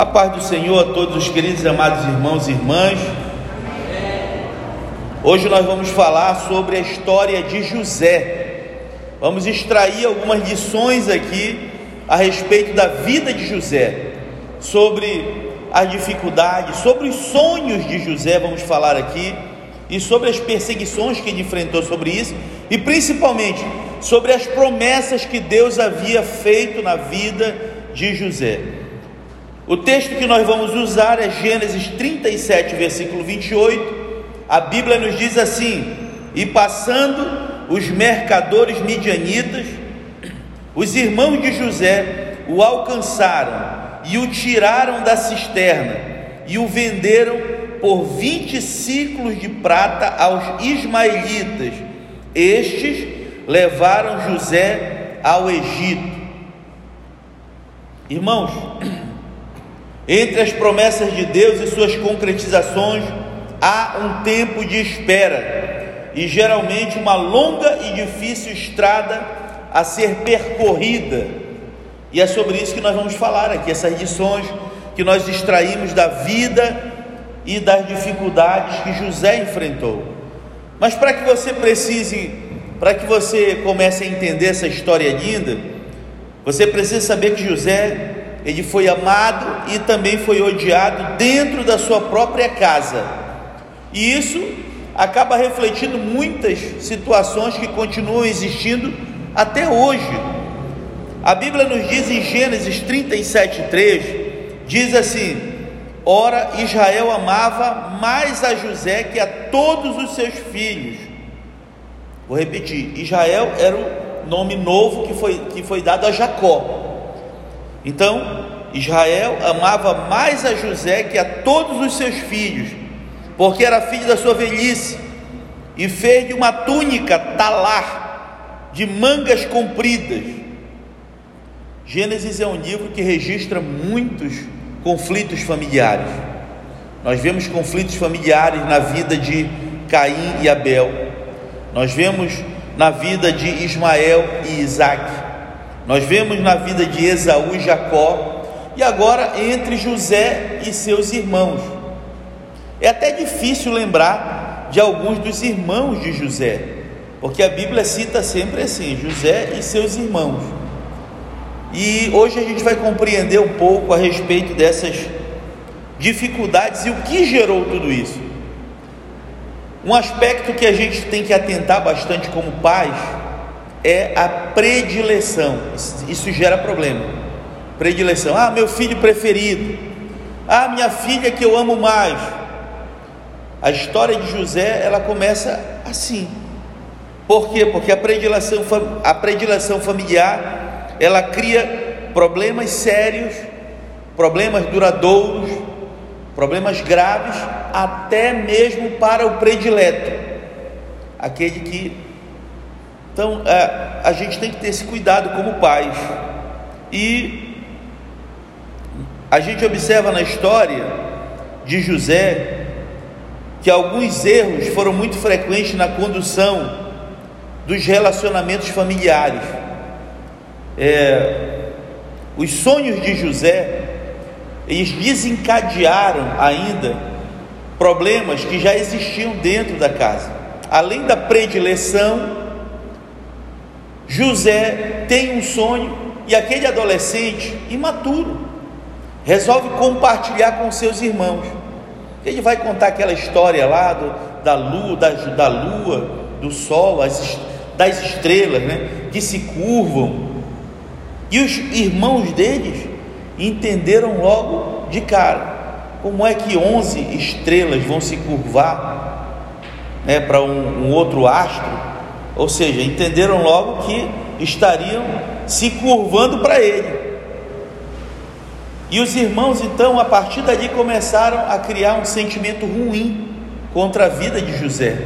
A paz do Senhor a todos os queridos amados irmãos e irmãs. Hoje nós vamos falar sobre a história de José. Vamos extrair algumas lições aqui a respeito da vida de José, sobre as dificuldades, sobre os sonhos de José, vamos falar aqui, e sobre as perseguições que ele enfrentou sobre isso, e principalmente sobre as promessas que Deus havia feito na vida de José. O texto que nós vamos usar é Gênesis 37, versículo 28. A Bíblia nos diz assim: E passando os mercadores midianitas, os irmãos de José o alcançaram e o tiraram da cisterna e o venderam por 20 ciclos de prata aos ismaelitas. Estes levaram José ao Egito. Irmãos, entre as promessas de Deus e suas concretizações, há um tempo de espera e geralmente uma longa e difícil estrada a ser percorrida. E é sobre isso que nós vamos falar aqui, essas lições que nós extraímos da vida e das dificuldades que José enfrentou. Mas para que você precise, para que você comece a entender essa história linda, você precisa saber que José ele foi amado e também foi odiado dentro da sua própria casa. E isso acaba refletindo muitas situações que continuam existindo até hoje. A Bíblia nos diz em Gênesis 37:3, diz assim: Ora, Israel amava mais a José que a todos os seus filhos. Vou repetir: Israel era o nome novo que foi, que foi dado a Jacó. Então, Israel amava mais a José que a todos os seus filhos, porque era filho da sua velhice, e fez de uma túnica talar, de mangas compridas. Gênesis é um livro que registra muitos conflitos familiares. Nós vemos conflitos familiares na vida de Caim e Abel, nós vemos na vida de Ismael e Isaac nós vemos na vida de Esaú e Jacó, e agora entre José e seus irmãos. É até difícil lembrar de alguns dos irmãos de José, porque a Bíblia cita sempre assim: José e seus irmãos. E hoje a gente vai compreender um pouco a respeito dessas dificuldades e o que gerou tudo isso. Um aspecto que a gente tem que atentar bastante como pais é a predileção. Isso gera problema. Predileção. Ah, meu filho preferido. Ah, minha filha que eu amo mais. A história de José, ela começa assim. Por quê? Porque a predileção, a predileção familiar, ela cria problemas sérios, problemas duradouros, problemas graves, até mesmo para o predileto, aquele que então, é, a gente tem que ter esse cuidado como pais. E a gente observa na história de José que alguns erros foram muito frequentes na condução dos relacionamentos familiares. É, os sonhos de José, eles desencadearam ainda problemas que já existiam dentro da casa. Além da predileção, José tem um sonho e aquele adolescente imaturo resolve compartilhar com seus irmãos. Ele vai contar aquela história lá do, da lua, da, da lua, do sol, as, das estrelas, né, que se curvam. E os irmãos deles entenderam logo de cara como é que 11 estrelas vão se curvar né, para um, um outro astro ou seja, entenderam logo que estariam se curvando para ele. E os irmãos, então, a partir dali começaram a criar um sentimento ruim contra a vida de José.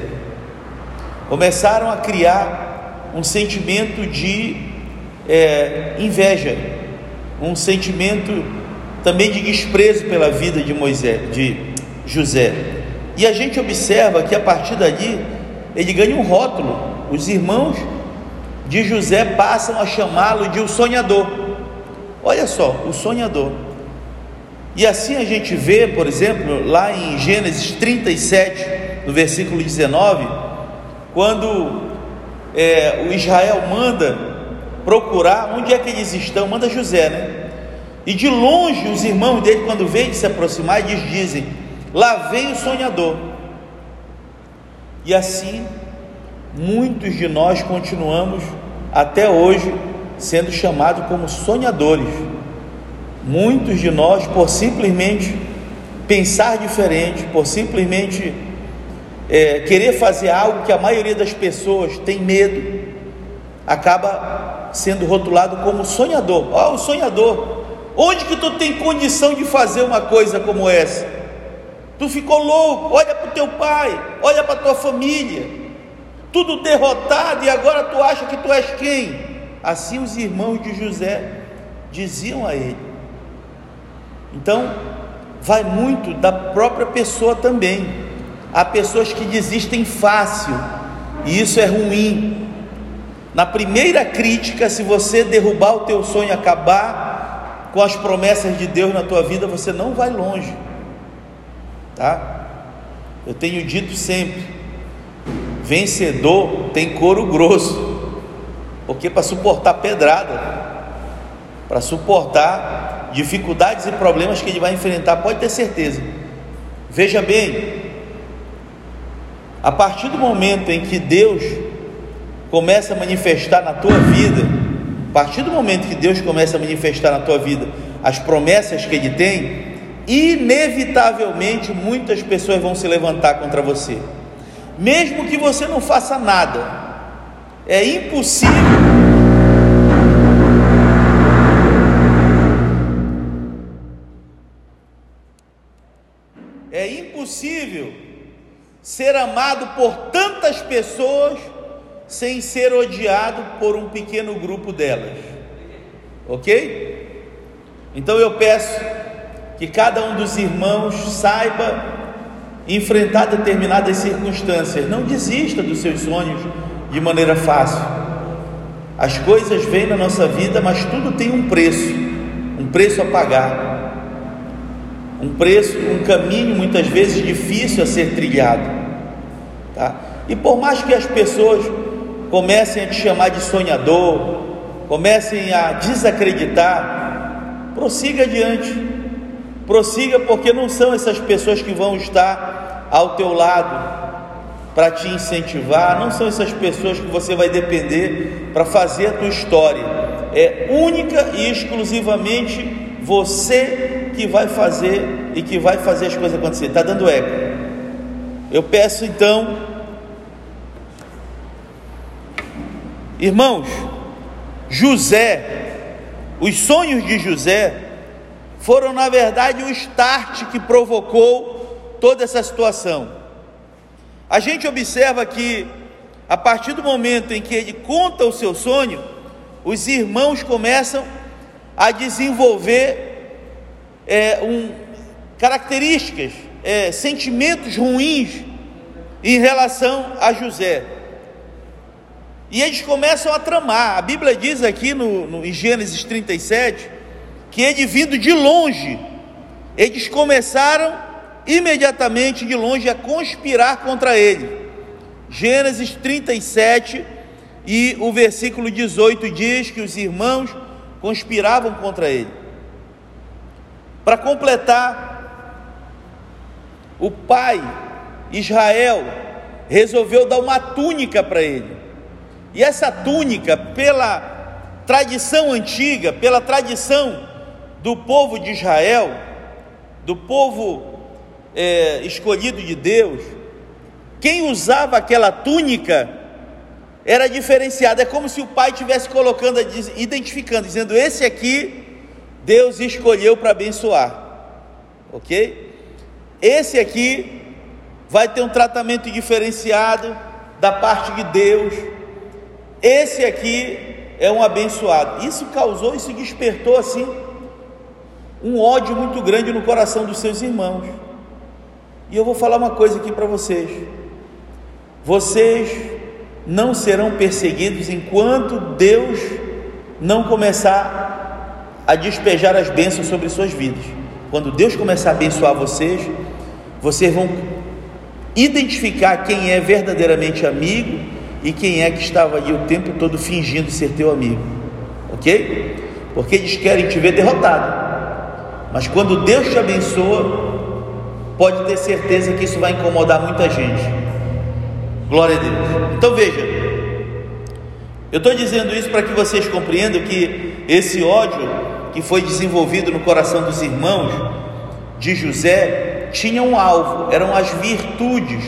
Começaram a criar um sentimento de é, inveja, um sentimento também de desprezo pela vida de Moisés, de José. E a gente observa que a partir dali ele ganha um rótulo os irmãos de José passam a chamá-lo de o sonhador. Olha só, o sonhador. E assim a gente vê, por exemplo, lá em Gênesis 37, no versículo 19, quando é, o Israel manda procurar onde é que eles estão, manda José, né? E de longe os irmãos dele, quando veem se aproximar, eles dizem: Lá vem o sonhador. E assim, muitos de nós continuamos até hoje sendo chamados como sonhadores. Muitos de nós, por simplesmente pensar diferente, por simplesmente é, querer fazer algo que a maioria das pessoas tem medo, acaba sendo rotulado como sonhador. Ó, oh, o sonhador. Onde que tu tem condição de fazer uma coisa como essa? Tu ficou louco, olha para o teu pai, olha para a tua família, tudo derrotado e agora tu acha que tu és quem? Assim os irmãos de José diziam a ele. Então, vai muito da própria pessoa também. Há pessoas que desistem fácil, e isso é ruim. Na primeira crítica, se você derrubar o teu sonho, acabar com as promessas de Deus na tua vida, você não vai longe tá? Eu tenho dito sempre: vencedor tem couro grosso, porque para suportar pedrada, para suportar dificuldades e problemas que ele vai enfrentar, pode ter certeza. Veja bem, a partir do momento em que Deus começa a manifestar na tua vida, a partir do momento que Deus começa a manifestar na tua vida as promessas que Ele tem, inevitavelmente muitas pessoas vão se levantar contra você, mesmo que você não faça nada, é impossível. É impossível ser amado por tantas pessoas sem ser odiado por um pequeno grupo delas. Ok? Então eu peço que cada um dos irmãos saiba enfrentar determinadas circunstâncias, não desista dos seus sonhos de maneira fácil. As coisas vêm na nossa vida, mas tudo tem um preço, um preço a pagar, um preço, um caminho muitas vezes difícil a ser trilhado, tá? E por mais que as pessoas comecem a te chamar de sonhador, comecem a desacreditar, prossiga adiante. Prossiga, porque não são essas pessoas que vão estar ao teu lado para te incentivar, não são essas pessoas que você vai depender para fazer a tua história. É única e exclusivamente você que vai fazer e que vai fazer as coisas acontecer. Está dando eco. Eu peço então, irmãos, José, os sonhos de José foram, na verdade, o start que provocou toda essa situação. A gente observa que, a partir do momento em que ele conta o seu sonho, os irmãos começam a desenvolver é, um, características, é, sentimentos ruins em relação a José. E eles começam a tramar. A Bíblia diz aqui no, no, em Gênesis 37 que ele vindo de longe, eles começaram imediatamente de longe a conspirar contra ele. Gênesis 37 e o versículo 18 diz que os irmãos conspiravam contra ele. Para completar, o pai Israel resolveu dar uma túnica para ele. E essa túnica, pela tradição antiga, pela tradição do povo de Israel, do povo é, escolhido de Deus, quem usava aquela túnica era diferenciado. É como se o pai estivesse colocando, identificando, dizendo: Esse aqui Deus escolheu para abençoar, ok? Esse aqui vai ter um tratamento diferenciado da parte de Deus. Esse aqui é um abençoado. Isso causou, isso despertou assim um ódio muito grande no coração dos seus irmãos. E eu vou falar uma coisa aqui para vocês: vocês não serão perseguidos enquanto Deus não começar a despejar as bênçãos sobre suas vidas. quando Deus começar a abençoar vocês, vocês vão identificar quem é verdadeiramente amigo e quem é que estava ali o tempo todo fingindo ser teu amigo, ok? Porque eles querem te ver derrotado, mas quando Deus te abençoa, pode ter certeza que isso vai incomodar muita gente. Glória a Deus. Então veja, eu estou dizendo isso para que vocês compreendam que esse ódio que foi desenvolvido no coração dos irmãos de José tinha um alvo, eram as virtudes.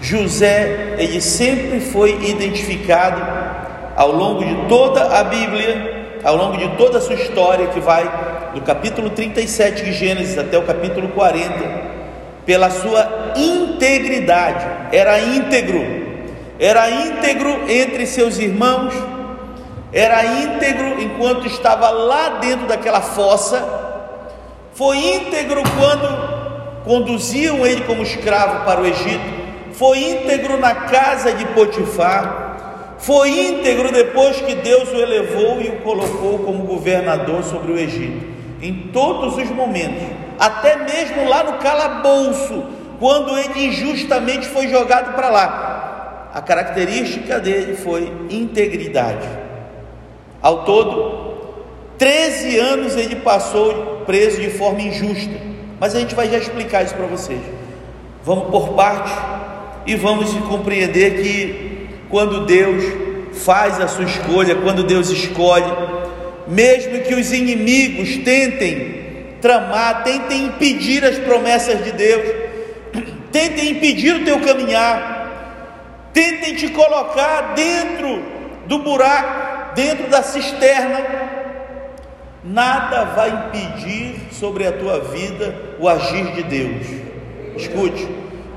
José, ele sempre foi identificado ao longo de toda a Bíblia, ao longo de toda a sua história, que vai do capítulo 37 de Gênesis até o capítulo 40, pela sua integridade, era íntegro, era íntegro entre seus irmãos, era íntegro enquanto estava lá dentro daquela fossa, foi íntegro quando conduziam ele como escravo para o Egito, foi íntegro na casa de Potifar, foi íntegro depois que Deus o elevou e o colocou como governador sobre o Egito em todos os momentos, até mesmo lá no calabouço, quando ele injustamente foi jogado para lá. A característica dele foi integridade. Ao todo, 13 anos ele passou preso de forma injusta, mas a gente vai já explicar isso para vocês. Vamos por parte e vamos compreender que quando Deus faz a sua escolha, quando Deus escolhe, mesmo que os inimigos tentem tramar, tentem impedir as promessas de Deus, tentem impedir o teu caminhar, tentem te colocar dentro do buraco, dentro da cisterna, nada vai impedir sobre a tua vida o agir de Deus. Escute,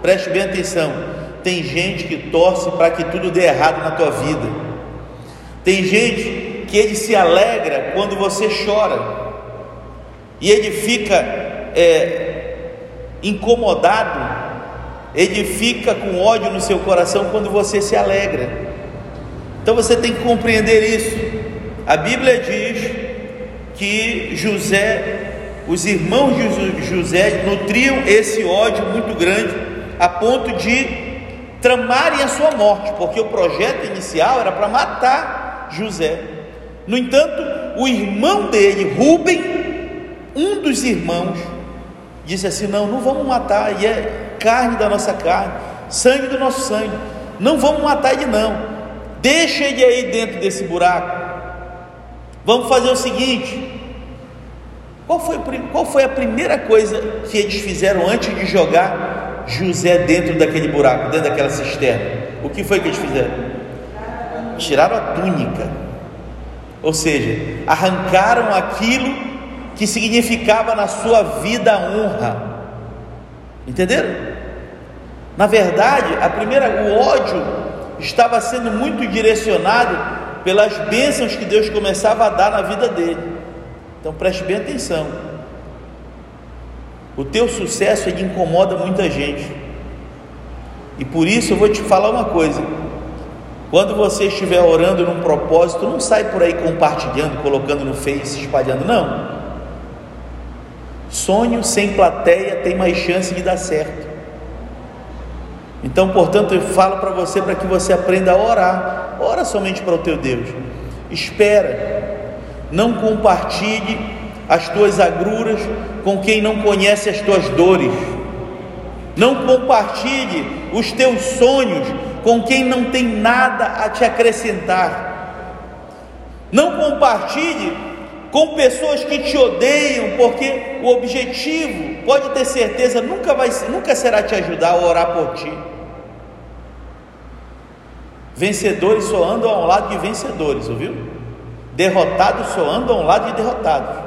preste bem atenção. Tem gente que torce para que tudo dê errado na tua vida. Tem gente que ele se alegra quando você chora, e ele fica é, incomodado, ele fica com ódio no seu coração quando você se alegra. Então você tem que compreender isso. A Bíblia diz que José, os irmãos de José nutriam esse ódio muito grande a ponto de tramarem a sua morte, porque o projeto inicial era para matar José. No entanto, o irmão dele, Rubem, um dos irmãos, disse assim: Não, não vamos matar, e é carne da nossa carne, sangue do nosso sangue, não vamos matar ele, não, deixa ele aí dentro desse buraco. Vamos fazer o seguinte: qual foi, qual foi a primeira coisa que eles fizeram antes de jogar José dentro daquele buraco, dentro daquela cisterna? O que foi que eles fizeram? Tiraram a túnica ou seja, arrancaram aquilo que significava na sua vida honra. Entenderam? Na verdade, a primeira, o ódio estava sendo muito direcionado pelas bênçãos que Deus começava a dar na vida dele. Então preste bem atenção. O teu sucesso ele incomoda muita gente. E por isso eu vou te falar uma coisa. Quando você estiver orando num propósito, não sai por aí compartilhando, colocando no Face, espalhando, não. Sonho sem plateia tem mais chance de dar certo. Então, portanto, eu falo para você para que você aprenda a orar. Ora somente para o teu Deus. Espera. Não compartilhe as tuas agruras com quem não conhece as tuas dores. Não compartilhe os teus sonhos com quem não tem nada a te acrescentar. Não compartilhe com pessoas que te odeiam, porque o objetivo, pode ter certeza, nunca vai nunca será te ajudar a orar por ti. Vencedores só andam ao lado de vencedores, ouviu? Derrotados só andam ao lado de derrotados.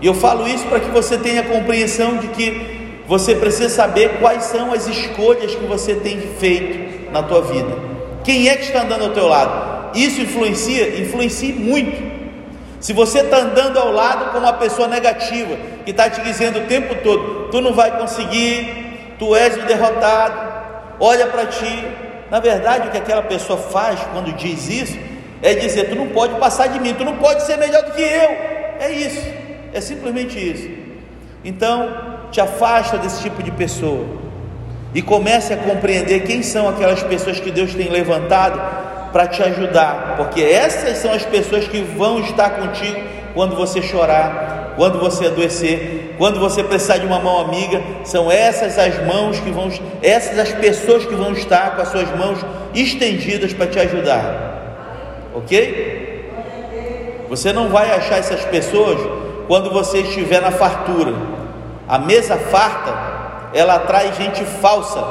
E eu falo isso para que você tenha compreensão de que você precisa saber quais são as escolhas que você tem feito na tua vida? Quem é que está andando ao teu lado? Isso influencia? Influencia muito. Se você está andando ao lado com uma pessoa negativa, que está te dizendo o tempo todo: tu não vai conseguir, tu és o derrotado, olha para ti. Na verdade, o que aquela pessoa faz quando diz isso é dizer: tu não pode passar de mim, tu não pode ser melhor do que eu. É isso. É simplesmente isso. Então, te afasta desse tipo de pessoa e comece a compreender quem são aquelas pessoas que Deus tem levantado para te ajudar, porque essas são as pessoas que vão estar contigo quando você chorar, quando você adoecer, quando você precisar de uma mão amiga, são essas as mãos que vão, essas as pessoas que vão estar com as suas mãos estendidas para te ajudar. OK? Você não vai achar essas pessoas quando você estiver na fartura. A mesa farta, ela atrai gente falsa.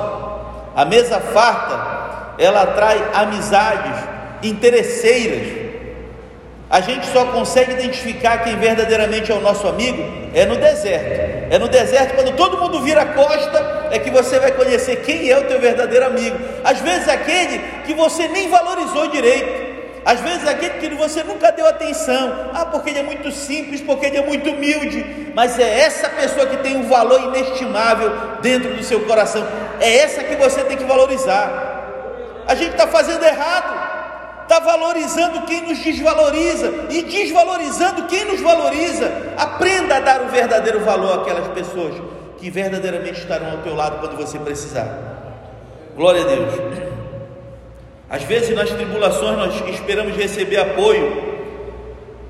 A mesa farta, ela atrai amizades interesseiras a gente só consegue identificar quem verdadeiramente é o nosso amigo é no deserto. É no deserto, quando todo mundo vira a costa, é que você vai conhecer quem é o teu verdadeiro amigo. Às vezes aquele que você nem valorizou direito. Às vezes aquele que você nunca deu atenção. Ah, porque ele é muito simples, porque ele é muito humilde. Mas é essa pessoa que tem um valor inestimável dentro do seu coração. É essa que você tem que valorizar. A gente está fazendo errado está valorizando quem nos desvaloriza e desvalorizando quem nos valoriza. Aprenda a dar o verdadeiro valor àquelas pessoas que verdadeiramente estarão ao teu lado quando você precisar. Glória a Deus. Às vezes nas tribulações nós esperamos receber apoio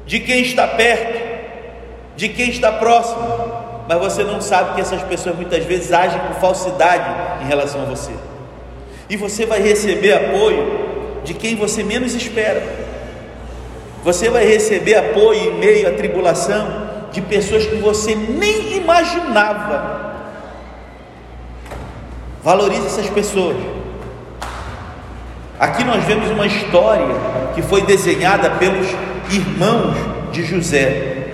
de quem está perto, de quem está próximo, mas você não sabe que essas pessoas muitas vezes agem com falsidade em relação a você. E você vai receber apoio de quem você menos espera. Você vai receber apoio em meio à tribulação de pessoas que você nem imaginava. Valorize essas pessoas. Aqui nós vemos uma história que foi desenhada pelos irmãos de José.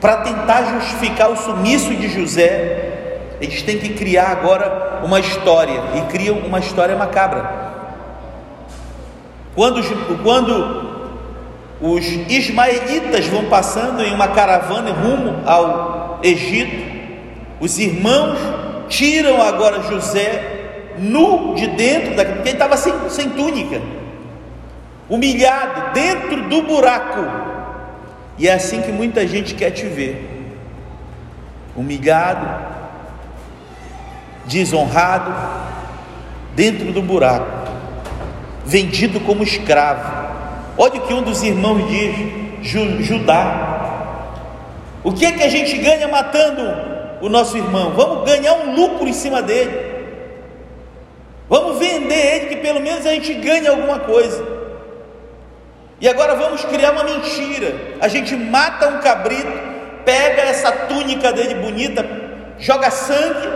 Para tentar justificar o sumiço de José, eles têm que criar agora uma história e criam uma história macabra. Quando, quando os ismaelitas vão passando em uma caravana rumo ao Egito, os irmãos tiram agora José nu de dentro daquele, porque ele estava sem, sem túnica, humilhado, dentro do buraco. E é assim que muita gente quer te ver: humilhado, desonrado, dentro do buraco vendido como escravo. Olha o que um dos irmãos diz, Judá. O que é que a gente ganha matando o nosso irmão? Vamos ganhar um lucro em cima dele. Vamos vender ele, que pelo menos a gente ganha alguma coisa. E agora vamos criar uma mentira. A gente mata um cabrito, pega essa túnica dele bonita, joga sangue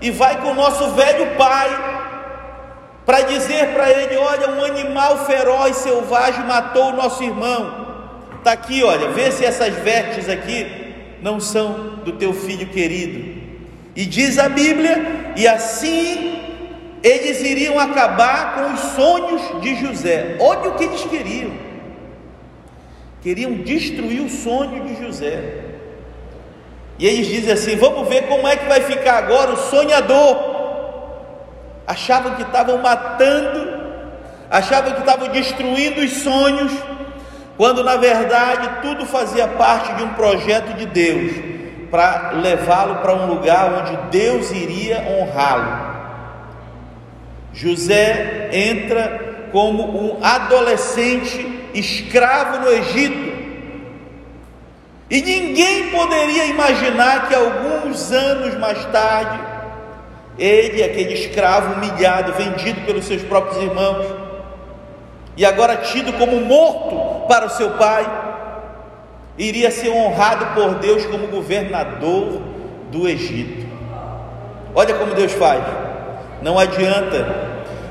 e vai com o nosso velho pai para dizer para ele: olha, um animal feroz, selvagem matou o nosso irmão. Está aqui, olha, vê se essas vestes aqui não são do teu filho querido. E diz a Bíblia, e assim eles iriam acabar com os sonhos de José. Olha o que eles queriam. Queriam destruir o sonho de José. E eles dizem assim: vamos ver como é que vai ficar agora o sonhador achavam que estavam matando, achavam que estavam destruindo os sonhos, quando na verdade tudo fazia parte de um projeto de Deus para levá-lo para um lugar onde Deus iria honrá-lo. José entra como um adolescente escravo no Egito. E ninguém poderia imaginar que alguns anos mais tarde ele, aquele escravo humilhado, vendido pelos seus próprios irmãos, e agora tido como morto para o seu pai, iria ser honrado por Deus como governador do Egito. Olha como Deus faz. Não adianta,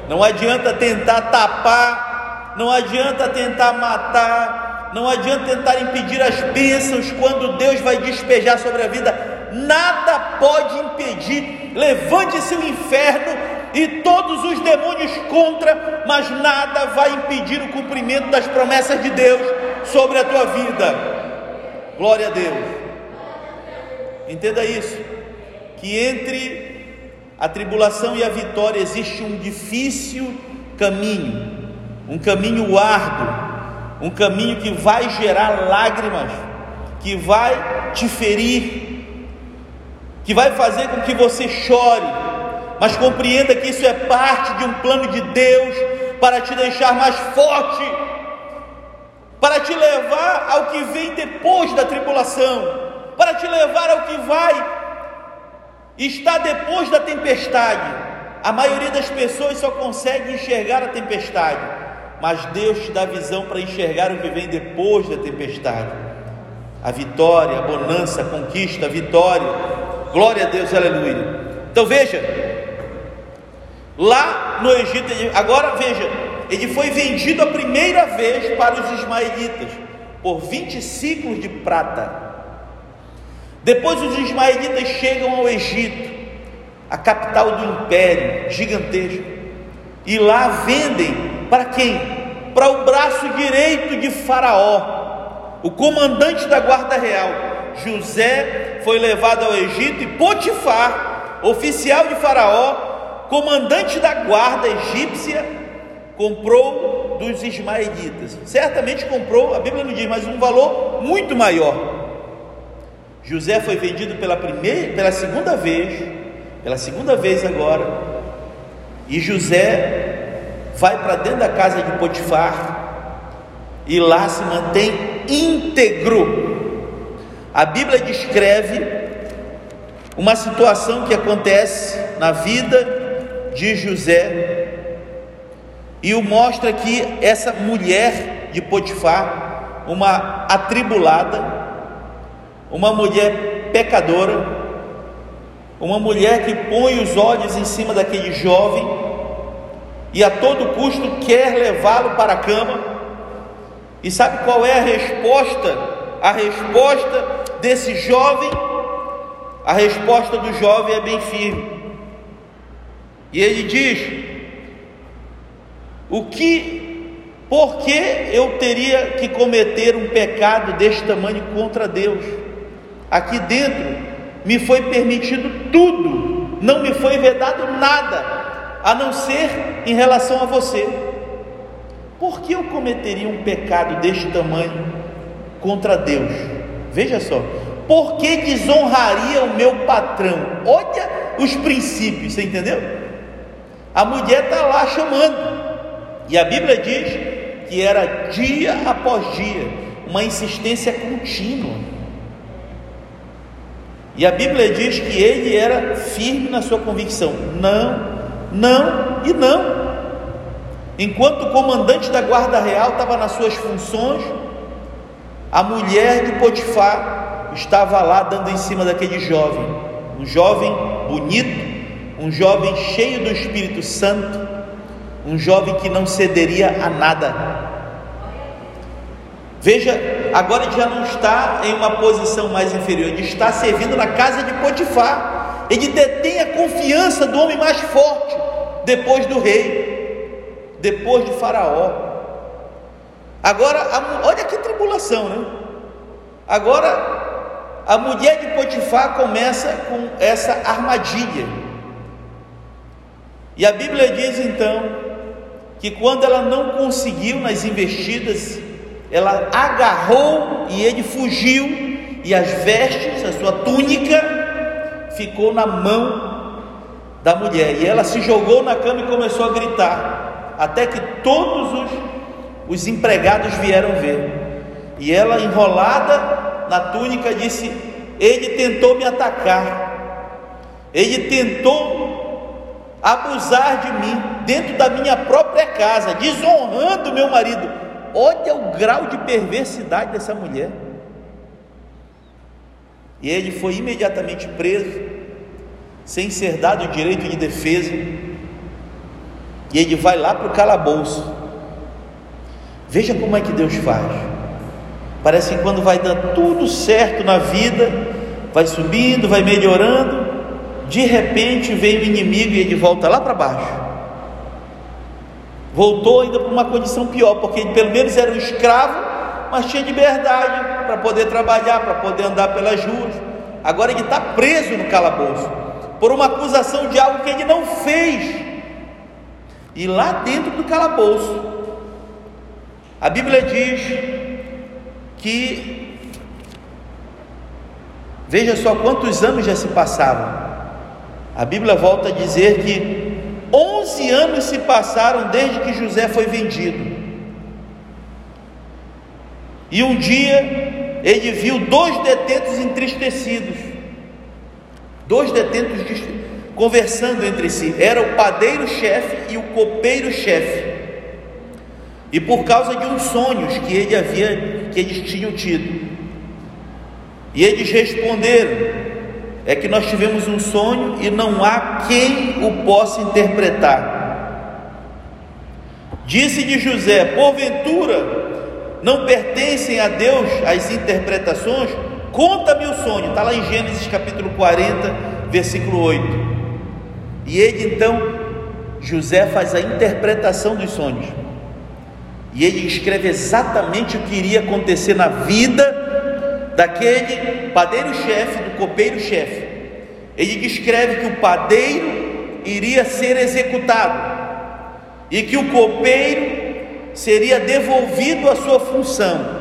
não adianta tentar tapar, não adianta tentar matar, não adianta tentar impedir as bênçãos quando Deus vai despejar sobre a vida nada pode impedir. Levante-se o inferno e todos os demônios contra, mas nada vai impedir o cumprimento das promessas de Deus sobre a tua vida. Glória a Deus. Entenda isso, que entre a tribulação e a vitória existe um difícil caminho, um caminho árduo, um caminho que vai gerar lágrimas, que vai te ferir, que vai fazer com que você chore, mas compreenda que isso é parte de um plano de Deus para te deixar mais forte, para te levar ao que vem depois da tribulação, para te levar ao que vai estar depois da tempestade. A maioria das pessoas só consegue enxergar a tempestade, mas Deus te dá visão para enxergar o que vem depois da tempestade. A vitória, a bonança, a conquista, a vitória. Glória a Deus, aleluia. Então veja, lá no Egito, agora veja, ele foi vendido a primeira vez para os ismaelitas por 20 ciclos de prata. Depois os ismaelitas chegam ao Egito a capital do império gigantesco, e lá vendem para quem? Para o braço direito de Faraó, o comandante da guarda real. José foi levado ao Egito e Potifar, oficial de Faraó, comandante da guarda egípcia, comprou dos ismaelitas. Certamente comprou, a Bíblia não diz, mas um valor muito maior. José foi vendido pela primeira, pela segunda vez pela segunda vez agora, e José vai para dentro da casa de Potifar e lá se mantém íntegro. A Bíblia descreve uma situação que acontece na vida de José e o mostra que essa mulher de Potifar, uma atribulada, uma mulher pecadora, uma mulher que põe os olhos em cima daquele jovem e a todo custo quer levá-lo para a cama. E sabe qual é a resposta? A resposta desse jovem, a resposta do jovem é bem firme. E ele diz: O que, por que eu teria que cometer um pecado deste tamanho contra Deus? Aqui dentro me foi permitido tudo, não me foi vedado nada, a não ser em relação a você. Por que eu cometeria um pecado deste tamanho contra Deus? Veja só, por que desonraria o meu patrão? Olha os princípios, você entendeu? A mulher está lá chamando, e a Bíblia diz que era dia após dia, uma insistência contínua. E a Bíblia diz que ele era firme na sua convicção: não, não e não. Enquanto o comandante da guarda real estava nas suas funções, a mulher de Potifar estava lá dando em cima daquele jovem, um jovem bonito, um jovem cheio do Espírito Santo, um jovem que não cederia a nada. Veja, agora ele já não está em uma posição mais inferior, ele está servindo na casa de Potifar. Ele detém a confiança do homem mais forte depois do rei, depois de Faraó. Agora, a, olha que tribulação, né? Agora, a mulher de Potifar começa com essa armadilha. E a Bíblia diz então que quando ela não conseguiu nas investidas, ela agarrou e ele fugiu, e as vestes, a sua túnica, ficou na mão da mulher. E ela se jogou na cama e começou a gritar, até que todos os, os empregados vieram ver. E ela, enrolada na túnica, disse: Ele tentou me atacar, ele tentou abusar de mim dentro da minha própria casa, desonrando meu marido. Olha o grau de perversidade dessa mulher. E ele foi imediatamente preso, sem ser dado o direito de defesa. E ele vai lá para o calabouço. Veja como é que Deus faz. Parece que quando vai dar tudo certo na vida, vai subindo, vai melhorando, de repente vem o inimigo e ele volta lá para baixo voltou ainda para uma condição pior, porque ele pelo menos era um escravo, mas tinha liberdade para poder trabalhar, para poder andar pelas ruas. Agora ele está preso no calabouço por uma acusação de algo que ele não fez. E lá dentro do calabouço, a Bíblia diz que Veja só quantos anos já se passaram. A Bíblia volta a dizer que 11 anos se passaram desde que José foi vendido. E um dia ele viu dois detentos entristecidos, dois detentos conversando entre si. Era o padeiro-chefe e o copeiro-chefe. E por causa de uns sonhos que ele havia, que eles tinham tido. E eles responderam: é que nós tivemos um sonho e não há quem o possa interpretar. Disse de José: porventura não pertencem a Deus as interpretações? Conta-me o sonho, está lá em Gênesis capítulo 40, versículo 8. E ele então, José faz a interpretação dos sonhos. E ele escreve exatamente o que iria acontecer na vida daquele padeiro-chefe, do copeiro-chefe. Ele descreve que o padeiro iria ser executado e que o copeiro seria devolvido à sua função.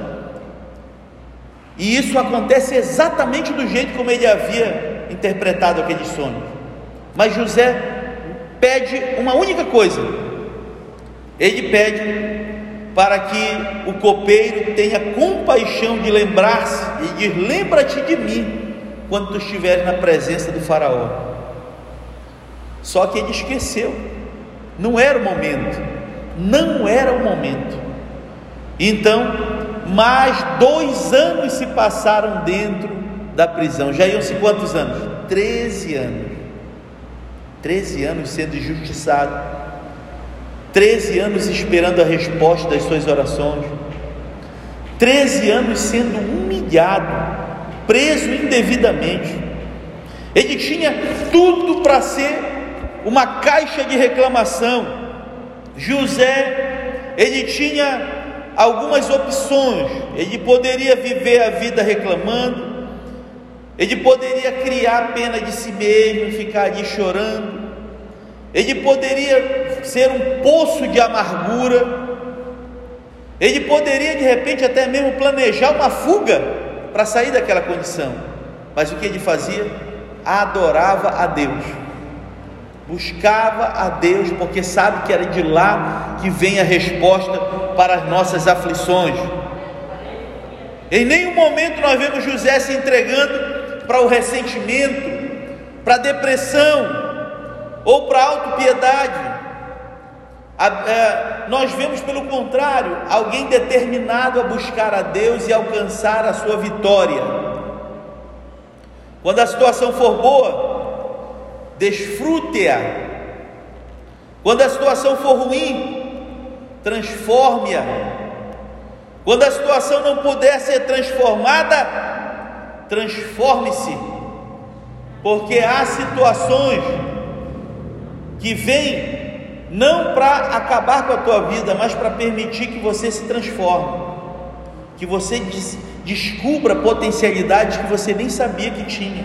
E isso acontece exatamente do jeito como ele havia interpretado aquele sonho. Mas José pede uma única coisa: ele pede para que o copeiro tenha compaixão de lembrar-se e diz: Lembra-te de mim quando tu estiveres na presença do Faraó. Só que ele esqueceu, não era o momento, não era o momento. Então, mais dois anos se passaram dentro da prisão. Já iam-se quantos anos? Treze anos. Treze anos sendo injustiçado 13 anos esperando a resposta das suas orações, 13 anos sendo humilhado, preso indevidamente. Ele tinha tudo para ser uma caixa de reclamação. José, ele tinha algumas opções. Ele poderia viver a vida reclamando, ele poderia criar pena de si mesmo, ficar ali chorando, ele poderia ser um poço de amargura, ele poderia de repente até mesmo planejar uma fuga para sair daquela condição, mas o que ele fazia? Adorava a Deus, buscava a Deus, porque sabe que era de lá que vem a resposta para as nossas aflições. Em nenhum momento nós vemos José se entregando para o ressentimento, para a depressão, ou para autopiedade. É, nós vemos pelo contrário, alguém determinado a buscar a Deus e alcançar a sua vitória. Quando a situação for boa, desfrute-a. Quando a situação for ruim, transforme-a. Quando a situação não puder ser transformada, transforme-se. Porque há situações que vem não para acabar com a tua vida, mas para permitir que você se transforme, que você des descubra potencialidades que você nem sabia que tinha.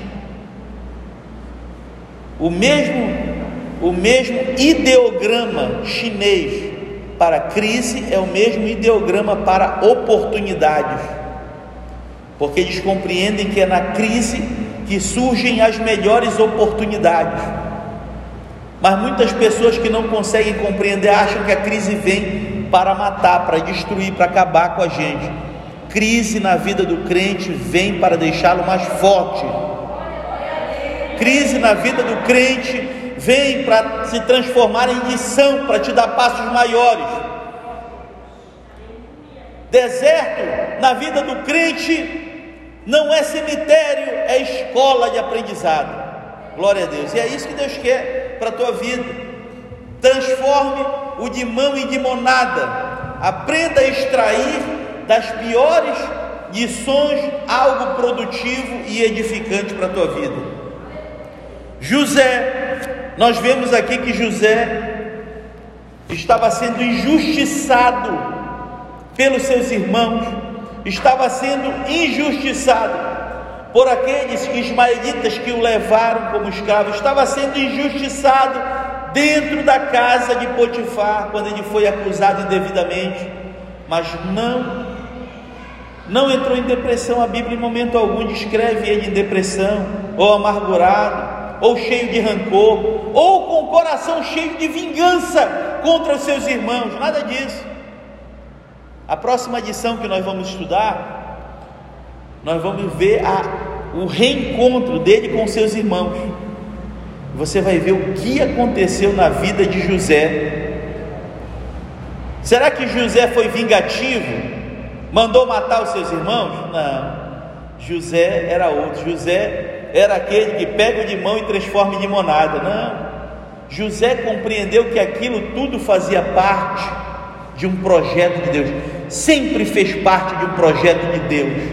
O mesmo o mesmo ideograma chinês para crise é o mesmo ideograma para oportunidades. Porque eles compreendem que é na crise que surgem as melhores oportunidades. Mas muitas pessoas que não conseguem compreender acham que a crise vem para matar, para destruir, para acabar com a gente. Crise na vida do crente vem para deixá-lo mais forte. Crise na vida do crente vem para se transformar em lição, para te dar passos maiores. Deserto na vida do crente não é cemitério, é escola de aprendizado. Glória a Deus. E é isso que Deus quer para a tua vida. Transforme o de mão em limonada. Aprenda a extrair das piores lições algo produtivo e edificante para a tua vida. José, nós vemos aqui que José estava sendo injustiçado pelos seus irmãos, estava sendo injustiçado por aqueles ismaelitas que o levaram como escravo, estava sendo injustiçado dentro da casa de Potifar, quando ele foi acusado indevidamente, mas não não entrou em depressão. A Bíblia, em momento algum, descreve ele em depressão, ou amargurado, ou cheio de rancor, ou com o coração cheio de vingança contra os seus irmãos. Nada disso. A próxima edição que nós vamos estudar, nós vamos ver a, o reencontro dele com seus irmãos. Você vai ver o que aconteceu na vida de José. Será que José foi vingativo? Mandou matar os seus irmãos? Não. José era outro. José era aquele que pega o limão e transforma em limonada. Não. José compreendeu que aquilo tudo fazia parte de um projeto de Deus. Sempre fez parte de um projeto de Deus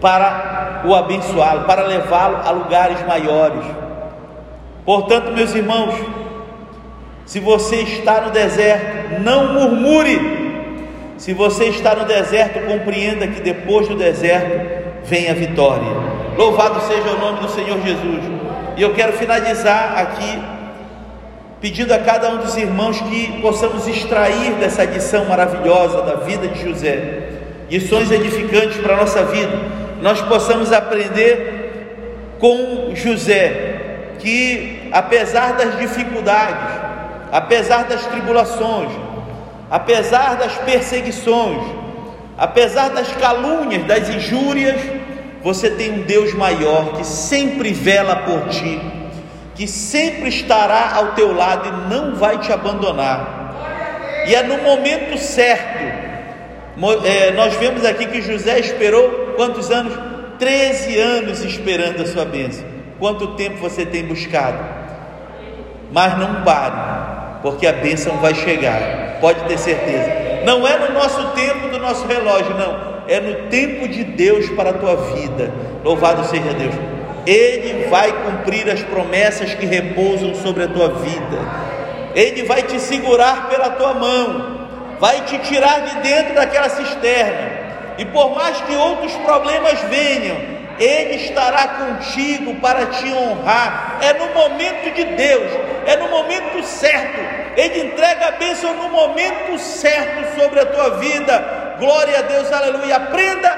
para o abençoá-lo, para levá-lo a lugares maiores. Portanto, meus irmãos, se você está no deserto, não murmure se você está no deserto, compreenda que depois do deserto vem a vitória. Louvado seja o nome do Senhor Jesus. E eu quero finalizar aqui pedindo a cada um dos irmãos que possamos extrair dessa edição maravilhosa da vida de José lições edificantes para a nossa vida. Nós possamos aprender com José que apesar das dificuldades, apesar das tribulações, apesar das perseguições, apesar das calúnias, das injúrias, você tem um Deus maior que sempre vela por ti, que sempre estará ao teu lado e não vai te abandonar. E é no momento certo. É, nós vemos aqui que José esperou quantos anos? Treze anos esperando a sua bênção. Quanto tempo você tem buscado? Mas não pare, porque a bênção vai chegar pode ter certeza. Não é no nosso tempo do nosso relógio, não. É no tempo de Deus para a tua vida. Louvado seja Deus. Ele vai cumprir as promessas que repousam sobre a tua vida. Ele vai te segurar pela tua mão, vai te tirar de dentro daquela cisterna. E por mais que outros problemas venham, Ele estará contigo para te honrar. É no momento de Deus, é no momento certo ele entrega a bênção no momento certo sobre a tua vida. Glória a Deus, aleluia. Aprenda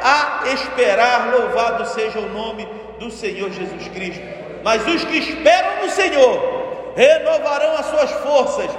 a esperar, louvado seja o nome do Senhor Jesus Cristo. Mas os que esperam no Senhor renovarão as suas forças,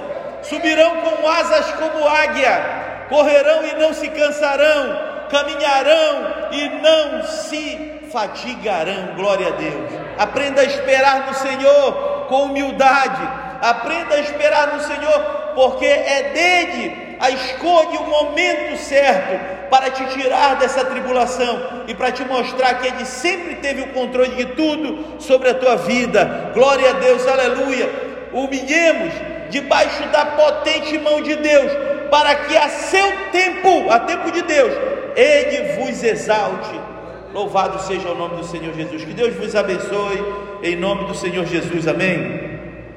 subirão com asas como águia, correrão e não se cansarão, caminharão e não se fatigarão. Glória a Deus. Aprenda a esperar no Senhor com humildade Aprenda a esperar no Senhor, porque é dele a escolha o momento certo para te tirar dessa tribulação e para te mostrar que ele sempre teve o controle de tudo sobre a tua vida. Glória a Deus, aleluia. Humilhemos debaixo da potente mão de Deus, para que a seu tempo, a tempo de Deus, ele vos exalte. Louvado seja o nome do Senhor Jesus. Que Deus vos abençoe em nome do Senhor Jesus. Amém.